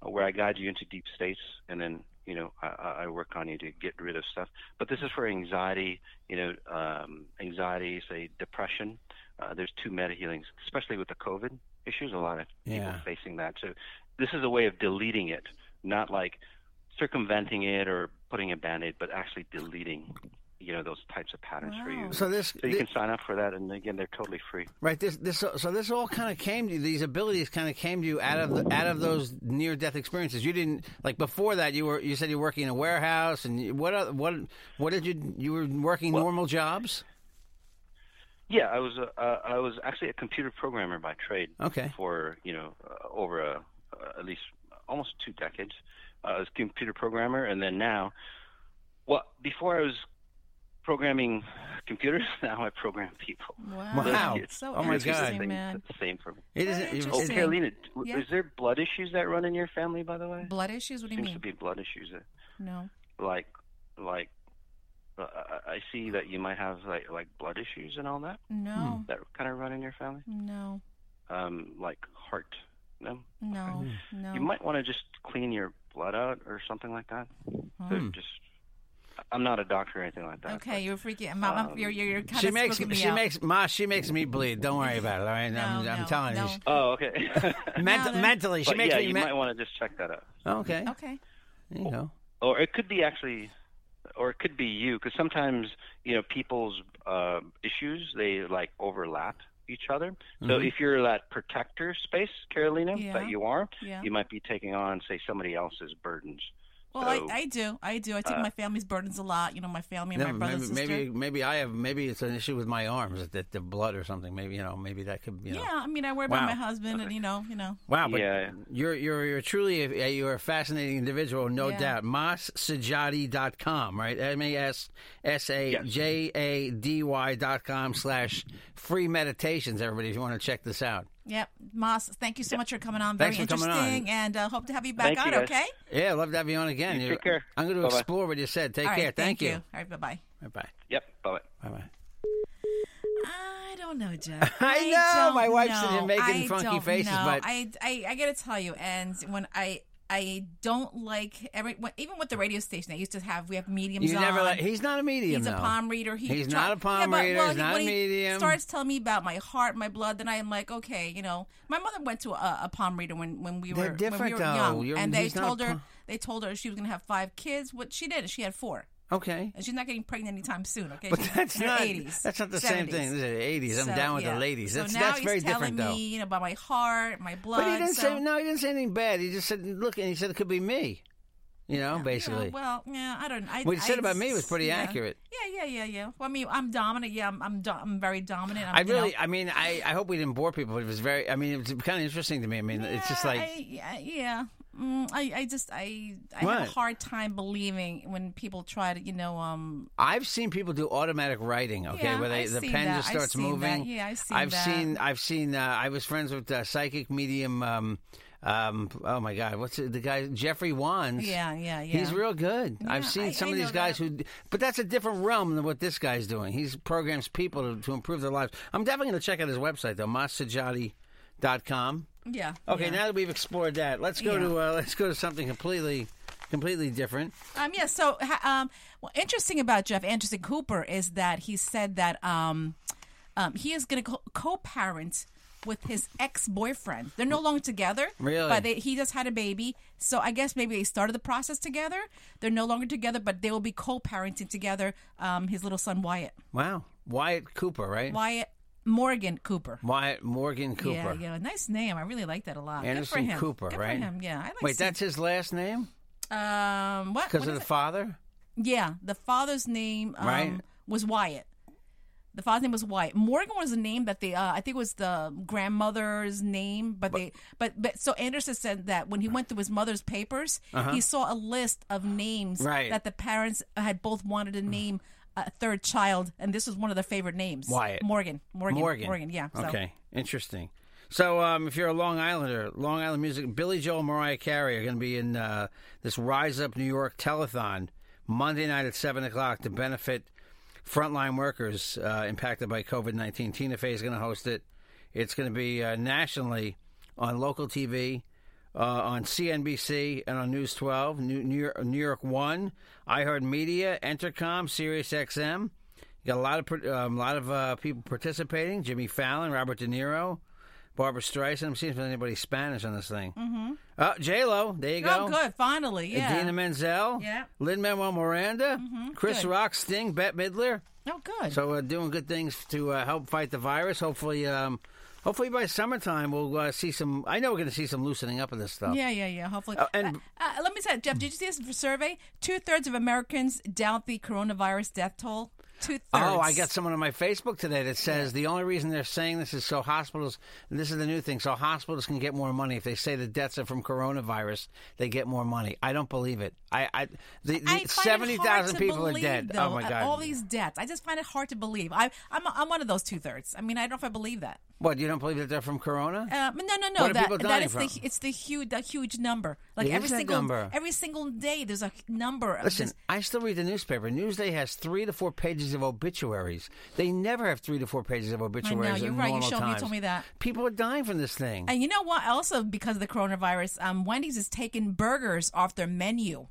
[SPEAKER 4] uh, where I guide you into deep states, and then you know I, I work on you to get rid of stuff. But this is for anxiety, you know, um, anxiety, say depression. Uh, there's two meta healings, especially with the COVID issues. A lot of people
[SPEAKER 1] Yeah.
[SPEAKER 4] facing that. So this is a way of deleting it, not like circumventing it or putting a band-aid, but actually deleting, you know, those types of patterns for you.
[SPEAKER 1] So this,
[SPEAKER 4] So you
[SPEAKER 1] thi-
[SPEAKER 4] can sign up for that, and again, they're totally free.
[SPEAKER 1] right this this so this all kind of came to you. These abilities kind of came to you out of the, out of those near death experiences. You didn't like before that. You were you said you were working in a warehouse, and you- what oth- what what did you you were working normal jobs?
[SPEAKER 4] Yeah, I was a, uh, I was actually a computer programmer by trade.
[SPEAKER 1] Okay.
[SPEAKER 4] For you know uh, over a, uh, at least almost two decades, uh, I was a computer programmer, and then now, well, before I was programming computers, now I program people.
[SPEAKER 2] wow,
[SPEAKER 1] Wow.
[SPEAKER 4] It's
[SPEAKER 2] so
[SPEAKER 1] Oh my
[SPEAKER 4] seriously
[SPEAKER 1] God.
[SPEAKER 4] the same,
[SPEAKER 2] man
[SPEAKER 4] the same for me.
[SPEAKER 1] It
[SPEAKER 2] Very
[SPEAKER 1] isn't.
[SPEAKER 4] Oh,
[SPEAKER 2] interesting.
[SPEAKER 4] Carolina,
[SPEAKER 2] Yeah.
[SPEAKER 4] is there blood issues that run in your family, by the way?
[SPEAKER 2] blood issues what do you
[SPEAKER 4] Seems
[SPEAKER 2] mean
[SPEAKER 4] to be blood issues. That,
[SPEAKER 2] no
[SPEAKER 4] like, like, uh, I I see that you might have like like blood issues and all that
[SPEAKER 2] no
[SPEAKER 4] that kind of run in your family.
[SPEAKER 2] no
[SPEAKER 4] um, like heart No.
[SPEAKER 2] No, no.
[SPEAKER 4] You might want to just clean your blood out or something like that. So Just. I'm not a doctor or anything like that.
[SPEAKER 2] Okay, you're freaking. I'm, I'm, you're you're, you're kind
[SPEAKER 1] She
[SPEAKER 2] of
[SPEAKER 1] makes
[SPEAKER 2] spooking me
[SPEAKER 1] she
[SPEAKER 2] out.
[SPEAKER 1] makes Ma. She makes me bleed. Don't worry about it. All right,
[SPEAKER 2] No,
[SPEAKER 1] I'm, I'm telling
[SPEAKER 2] no.
[SPEAKER 1] you.
[SPEAKER 4] Oh, okay.
[SPEAKER 1] Ment-
[SPEAKER 2] No, no.
[SPEAKER 1] mentally, she
[SPEAKER 4] but
[SPEAKER 1] makes
[SPEAKER 4] yeah,
[SPEAKER 1] me.
[SPEAKER 4] you
[SPEAKER 1] me-
[SPEAKER 4] might want to just check that out.
[SPEAKER 1] okay.
[SPEAKER 2] Okay.
[SPEAKER 1] There you go.
[SPEAKER 4] or it could be actually or it could be you because sometimes you know people's uh, issues they like overlap each other so mm-hmm. if you're that protector space carolina
[SPEAKER 2] Yeah.
[SPEAKER 4] that you are
[SPEAKER 2] Yeah.
[SPEAKER 4] you might be taking on say somebody else's burdens
[SPEAKER 2] Well,
[SPEAKER 4] So-
[SPEAKER 2] I, I do. I do. I
[SPEAKER 4] Uh,
[SPEAKER 2] take my family's burdens a lot. You know, my family and
[SPEAKER 1] No,
[SPEAKER 2] my brother
[SPEAKER 1] maybe,
[SPEAKER 2] sister.
[SPEAKER 1] maybe maybe I have maybe it's an issue with my arms that the blood or something. Maybe you know maybe that could you know.
[SPEAKER 2] Yeah, I mean, I worry
[SPEAKER 1] Wow.
[SPEAKER 2] about my husband, and you know, you know.
[SPEAKER 1] Wow, but
[SPEAKER 4] Yeah.
[SPEAKER 1] you're you're you're truly a, you're a fascinating individual, no
[SPEAKER 2] Yeah.
[SPEAKER 1] doubt. MassSajadi.com, right? M A S S A J A D Y dot com slash free meditations. Everybody, if you want to check this out.
[SPEAKER 2] Yep, Moss. Thank you so much for coming on. Very
[SPEAKER 1] Thanks for coming on.
[SPEAKER 2] interesting, and uh, hope to have you back
[SPEAKER 4] Thank
[SPEAKER 2] on.
[SPEAKER 4] you,
[SPEAKER 2] okay.
[SPEAKER 1] Yeah, love to have you on again.
[SPEAKER 4] You
[SPEAKER 1] You-
[SPEAKER 4] take care.
[SPEAKER 1] I'm going to
[SPEAKER 4] Bye-bye.
[SPEAKER 1] explore what you said. Take
[SPEAKER 2] All right.
[SPEAKER 1] care. Thank,
[SPEAKER 2] you.
[SPEAKER 1] you.
[SPEAKER 2] All right. Bye bye.
[SPEAKER 1] Bye bye.
[SPEAKER 4] yep bye bye
[SPEAKER 1] Bye bye.
[SPEAKER 2] I don't know, Jeff.
[SPEAKER 1] I know,
[SPEAKER 2] don't
[SPEAKER 1] my wife said
[SPEAKER 2] know.
[SPEAKER 1] you're making
[SPEAKER 2] I
[SPEAKER 1] funky
[SPEAKER 2] don't
[SPEAKER 1] faces,
[SPEAKER 2] know.
[SPEAKER 1] but-
[SPEAKER 2] I, I, I got to tell you, and when I, I don't like every, even with the radio station, I used to have we have mediums
[SPEAKER 1] You
[SPEAKER 2] on.
[SPEAKER 1] never. Let, he's not a medium.
[SPEAKER 2] He's a palm reader. He
[SPEAKER 1] He's not a palm
[SPEAKER 2] yeah, but,
[SPEAKER 1] reader.
[SPEAKER 2] well,
[SPEAKER 1] he's
[SPEAKER 2] he-
[SPEAKER 1] not a
[SPEAKER 2] he
[SPEAKER 1] medium.
[SPEAKER 2] Starts telling me about my heart, my blood. Then I'm like, okay, you know, my mother went to a, a palm reader when, when we
[SPEAKER 1] They're
[SPEAKER 2] were when we were
[SPEAKER 1] though.
[SPEAKER 2] young,
[SPEAKER 1] You're-
[SPEAKER 2] and they
[SPEAKER 1] he's not a
[SPEAKER 2] told her they told her she was going to have five kids. What she did she had four,
[SPEAKER 1] Okay.
[SPEAKER 2] and she's not getting pregnant anytime soon. Okay,
[SPEAKER 1] But
[SPEAKER 2] She's
[SPEAKER 1] that's not
[SPEAKER 2] 80s,
[SPEAKER 1] that's not the same thing. This is the eighties. I'm
[SPEAKER 2] So,
[SPEAKER 1] down with
[SPEAKER 2] yeah.
[SPEAKER 1] the ladies.
[SPEAKER 2] So
[SPEAKER 1] That's
[SPEAKER 2] now
[SPEAKER 1] that's
[SPEAKER 2] he's
[SPEAKER 1] very
[SPEAKER 2] telling
[SPEAKER 1] different though.
[SPEAKER 2] me, you know, about my heart, my blood.
[SPEAKER 1] But he didn't
[SPEAKER 2] so,
[SPEAKER 1] say no. He didn't say anything bad. He just said, "Look," and he said it could be me. You know, basically.
[SPEAKER 2] Yeah, well, yeah, I don't. I,
[SPEAKER 1] What he said
[SPEAKER 2] I-
[SPEAKER 1] about me was pretty
[SPEAKER 2] yeah.
[SPEAKER 1] accurate.
[SPEAKER 2] Yeah, yeah, yeah, yeah. Well, I mean, I'm dominant. Yeah, I'm, I'm, do- I'm very dominant. I'm,
[SPEAKER 1] I
[SPEAKER 2] you know-
[SPEAKER 1] really, I mean, I, I hope we didn't bore people, but it was very, I mean, it was kind of interesting to me. I mean, it's just like,
[SPEAKER 2] I, yeah, yeah. Mm, I, I just, I, I have a hard time believing when people try to, you know, um,
[SPEAKER 1] I've seen people do automatic writing. Okay,
[SPEAKER 2] Yeah,
[SPEAKER 1] where they
[SPEAKER 2] I've
[SPEAKER 1] the
[SPEAKER 2] seen
[SPEAKER 1] pen
[SPEAKER 2] that.
[SPEAKER 1] just
[SPEAKER 2] I've
[SPEAKER 1] starts
[SPEAKER 2] seen that.
[SPEAKER 1] moving.
[SPEAKER 2] Yeah, I've seen
[SPEAKER 1] I've
[SPEAKER 2] that.
[SPEAKER 1] seen, I've seen. Uh, I was friends with uh, psychic medium. Um, um, oh my God, what's it, the guy Jeffrey Wands?
[SPEAKER 2] yeah, yeah, yeah.
[SPEAKER 1] He's real good.
[SPEAKER 2] Yeah,
[SPEAKER 1] I've seen
[SPEAKER 2] I-
[SPEAKER 1] some
[SPEAKER 2] I
[SPEAKER 1] of
[SPEAKER 2] know
[SPEAKER 1] these guys
[SPEAKER 2] that.
[SPEAKER 1] who, but that's a different realm than what this guy's doing. He's programs people to, to improve their lives. I'm definitely going to check out his website though, massajady.com.
[SPEAKER 2] Yeah.
[SPEAKER 1] Okay,
[SPEAKER 2] yeah.
[SPEAKER 1] now that we've explored that, let's go
[SPEAKER 2] Yeah.
[SPEAKER 1] to uh, let's go to something completely, completely different.
[SPEAKER 2] Um, yeah. So, um, well, interesting about Jeff Anderson Cooper is that he said that um, um, he is going to co- co-parent with his ex-boyfriend. They're no longer together.
[SPEAKER 1] Really?
[SPEAKER 2] But they, he just had a baby. So I guess maybe they started the process together. They're no longer together, but they will be co-parenting together. Um, his little son Wyatt,
[SPEAKER 1] Wow, Wyatt Cooper, right?
[SPEAKER 2] Wyatt Morgan Cooper.
[SPEAKER 1] Wyatt Morgan Cooper.
[SPEAKER 2] Yeah, yeah, nice name. I really like that a lot.
[SPEAKER 1] Anderson
[SPEAKER 2] Good for him.
[SPEAKER 1] Cooper,
[SPEAKER 2] Good
[SPEAKER 1] right?
[SPEAKER 2] For him. Yeah, I like.
[SPEAKER 1] Wait,
[SPEAKER 2] seeing-
[SPEAKER 1] that's his last name
[SPEAKER 2] um what?
[SPEAKER 1] because of the
[SPEAKER 2] it?
[SPEAKER 1] father.
[SPEAKER 2] Yeah, the father's name um,
[SPEAKER 1] Right.
[SPEAKER 2] was Wyatt. The father's name was Wyatt. Morgan was a name that they, uh, I think, it was the grandmother's name, but, they, but but so Anderson said that when he went through his mother's papers, he saw a list of names
[SPEAKER 1] Uh-huh. Right.
[SPEAKER 2] that the parents had both wanted to name a third child, and this was one of their favorite names.
[SPEAKER 1] Wyatt.
[SPEAKER 2] Morgan, Morgan,
[SPEAKER 1] Morgan.
[SPEAKER 2] Morgan. Yeah. So.
[SPEAKER 1] Okay, interesting. So, um, if you're a Long Islander, Long Island music, Billy Joel, and Mariah Carey are going to be in uh, this Rise Up New York telethon Monday night at seven o'clock to benefit frontline workers uh, impacted by COVID nineteen. Tina Fey is going to host it. It's going to be uh, nationally on local TV. Uh, on CNBC and on News 12, New, New, York, New York One, iHeartMedia, Entercom, Sirius XM. You got a lot of um, a lot of uh, people participating: Jimmy Fallon, Robert De Niro, Barbra Streisand. I'm seeing if anybody Spanish on this thing. Mm-hmm. Uh, J Lo, there you go.
[SPEAKER 2] Oh, good. Finally, yeah.
[SPEAKER 1] Idina Menzel,
[SPEAKER 2] Yeah.
[SPEAKER 1] Lin Manuel Miranda, Chris
[SPEAKER 2] good.
[SPEAKER 1] Rock, Sting, Bette Midler.
[SPEAKER 2] Oh, good.
[SPEAKER 1] So uh, doing good things to uh, help fight the virus. Hopefully, um, hopefully by summertime we'll uh, see some. I know we're going to see some loosening up of this stuff.
[SPEAKER 2] Yeah, yeah, yeah. Hopefully.
[SPEAKER 1] Oh, and-
[SPEAKER 2] Uh, uh, let me say, Jeff, did you see this survey? Two thirds of Americans doubt the coronavirus death toll. Two thirds.
[SPEAKER 1] Oh, I got someone on my Facebook today that says the only reason they're saying this is so hospitals. And this is the new thing. So hospitals can get more money if they say the deaths are from coronavirus. They get more money. I don't believe it. I, I the, the
[SPEAKER 2] I
[SPEAKER 1] seventy thousand people
[SPEAKER 2] believe,
[SPEAKER 1] are dead.
[SPEAKER 2] Though,
[SPEAKER 1] oh my
[SPEAKER 2] uh,
[SPEAKER 1] god!
[SPEAKER 2] All these deaths. I just find it hard to believe. I, I'm, I'm one of those two thirds. I mean, I don't know if I believe that.
[SPEAKER 1] what you don't believe that they're from corona?
[SPEAKER 2] Um, no, no, no.
[SPEAKER 1] What are
[SPEAKER 2] that that is the it's the huge the huge number Like every single
[SPEAKER 1] number.
[SPEAKER 2] every single day, there's a number. of
[SPEAKER 1] Listen, I still read the newspaper. Newsday has three to four pages of obituaries. They never have three to four pages of obituaries.
[SPEAKER 2] I
[SPEAKER 1] know you're
[SPEAKER 2] right. You showed me- you told me that.
[SPEAKER 1] People are dying from this thing.
[SPEAKER 2] And you know what? Also, because of the coronavirus, um, Wendy's is taking burgers off their menu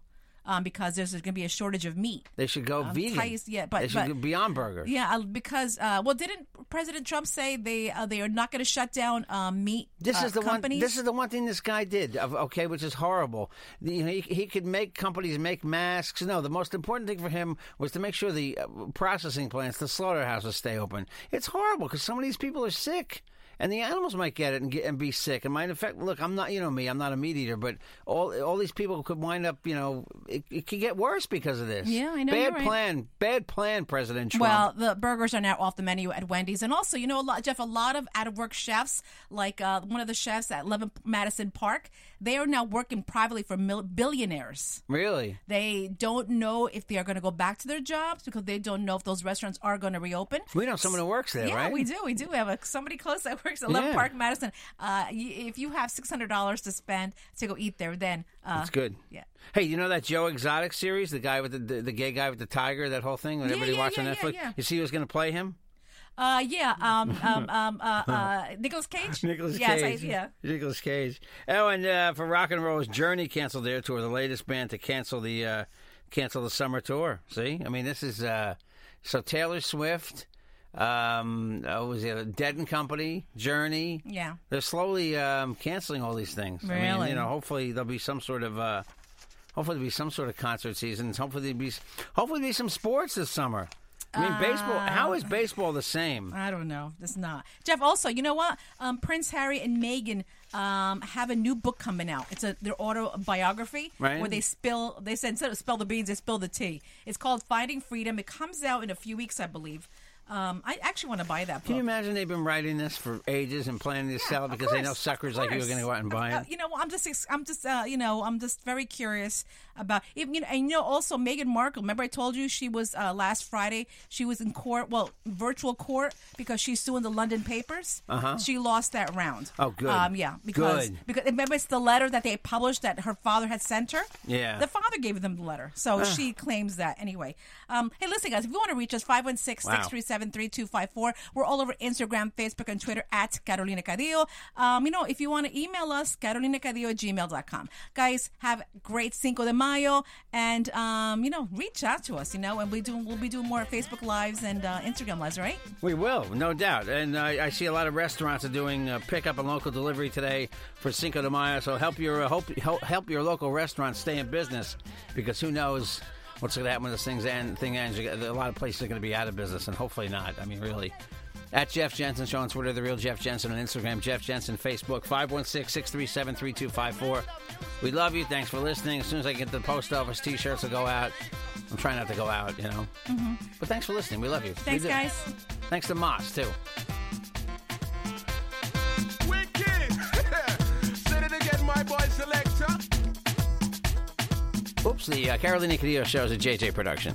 [SPEAKER 2] um, because there's going to be a shortage of meat.
[SPEAKER 1] they should go
[SPEAKER 2] Um,
[SPEAKER 1] vegan.
[SPEAKER 2] ties- yeah, but-
[SPEAKER 1] they should
[SPEAKER 2] but-
[SPEAKER 1] go beyond burgers.
[SPEAKER 2] Yeah, uh, because uh, well, didn't President Trump say they uh, they are not going to shut down um, meat
[SPEAKER 1] This
[SPEAKER 2] uh,
[SPEAKER 1] is the
[SPEAKER 2] companies?
[SPEAKER 1] one. This is the one thing this guy did. Okay, which is horrible. You know, he, he could make companies make masks. No, the most important thing for him was to make sure the uh, processing plants, the slaughterhouses, stay open. It's horrible because some of these people are sick. And the animals might get it and get and be sick. And might affect. Look, I'm not, you know me, I'm not a meat eater, but all all these people could wind up, you know, it, it could get worse because of this.
[SPEAKER 2] Yeah, I know,
[SPEAKER 1] Bad
[SPEAKER 2] right.
[SPEAKER 1] plan, bad plan, President Trump.
[SPEAKER 2] Well, the burgers are now off the menu at Wendy's, and also, you know, a lot, Jeff, a lot of out of work chefs, like uh, one of the chefs at Eleven Madison Park, they are now working privately for mil- billionaires.
[SPEAKER 1] really,
[SPEAKER 2] They don't know if they are going to go back to their jobs because they don't know if those restaurants are going to reopen.
[SPEAKER 1] we know someone who works there,
[SPEAKER 2] yeah,
[SPEAKER 1] right?
[SPEAKER 2] we do. We do We have a, somebody close that works at Eleven
[SPEAKER 1] Yeah.
[SPEAKER 2] Park, Madison. Uh, y- if you have six hundred dollars to spend to go eat there, then uh,
[SPEAKER 1] That's good.
[SPEAKER 2] Yeah.
[SPEAKER 1] Hey, you know that Joe Exotic series, the guy with the the, the gay guy with the tiger, that whole thing that
[SPEAKER 2] Yeah,
[SPEAKER 1] everybody
[SPEAKER 2] yeah,
[SPEAKER 1] watched on Netflix. You see who's going to play him?
[SPEAKER 2] Uh, yeah. Um, um, um, uh, uh, Nicolas Cage.
[SPEAKER 1] Nicolas
[SPEAKER 2] yes,
[SPEAKER 1] Cage.
[SPEAKER 2] I, yeah.
[SPEAKER 1] Nicolas Cage. Oh, and uh, for rock and roll's Journey canceled their tour, the latest band to cancel the uh, cancel the summer tour. See, I mean, this is uh, so Taylor Swift. Um, oh, was it Dead and Company, Journey?
[SPEAKER 2] Yeah.
[SPEAKER 1] They're slowly um, canceling all these things. I mean,
[SPEAKER 2] Really?
[SPEAKER 1] you know, hopefully there'll be some sort of uh, hopefully there'll be some sort of concert seasons. Hopefully there'll be hopefully there'll be some sports this summer. I mean, baseball. How is baseball the same?
[SPEAKER 2] I don't know. It's not. Jeff, also, you know what? Um, Prince Harry and Meghan um, have a new book coming out. It's a their autobiography
[SPEAKER 1] Right.
[SPEAKER 2] where they spill. They said instead of spill the beans, they spill the tea. It's called Finding Freedom. It comes out in a few weeks, I believe. Um, I actually want to buy that book.
[SPEAKER 1] Can you imagine they've been writing this for ages and planning to sell it
[SPEAKER 2] Of
[SPEAKER 1] because they know suckers like you are going to go out and buy
[SPEAKER 2] Uh,
[SPEAKER 1] it?
[SPEAKER 2] you know, I'm just, I'm just, uh, you know, I'm just very curious about. Even, you know, and you know, also Meghan Markle. Remember, I told you she was uh, last Friday. She was in court, well, virtual court, because she's suing the London papers. Uh-huh. She lost that round.
[SPEAKER 1] Oh, good.
[SPEAKER 2] Um, yeah, because
[SPEAKER 1] Good.
[SPEAKER 2] because remember it's the letter that they published that her father had sent her.
[SPEAKER 1] Yeah.
[SPEAKER 2] the father gave them the letter, so she claims that anyway. Um, hey, listen, guys, if you want to reach us, 516-637-3254. We're all over Instagram, Facebook, and Twitter at Carolina Cadillo. Um, you know, if you want to email us, carolinacadillo at gmail.com. Guys, have great Cinco de Mayo, and, um, you know, reach out to us, you know, and we do, we'll be doing more Facebook Lives and uh, Instagram Lives, right?
[SPEAKER 1] We will, no doubt. And uh, I see a lot of restaurants are doing uh, pickup and local delivery today for Cinco de Mayo. So help your uh, help, help your local restaurant stay in business because who knows what's going to happen when this thing's end, thing ends. A lot of places are going to be out of business, and hopefully not. I mean, really. At Jeff Jensen Show on Twitter, The Real Jeff Jensen on Instagram, Jeff Jensen Facebook, 516 637 3254. We love you. Thanks for listening. As soon as I get the post office, t shirts will go out. I'm trying not to go out, you know. Mm-hmm. But thanks for listening. We love you.
[SPEAKER 2] Thanks, guys.
[SPEAKER 1] Thanks to Mas, too.
[SPEAKER 5] Wicked. Say it again, my boy selector.
[SPEAKER 1] Oops, the uh, Carolina Cadillo show is a JJ production.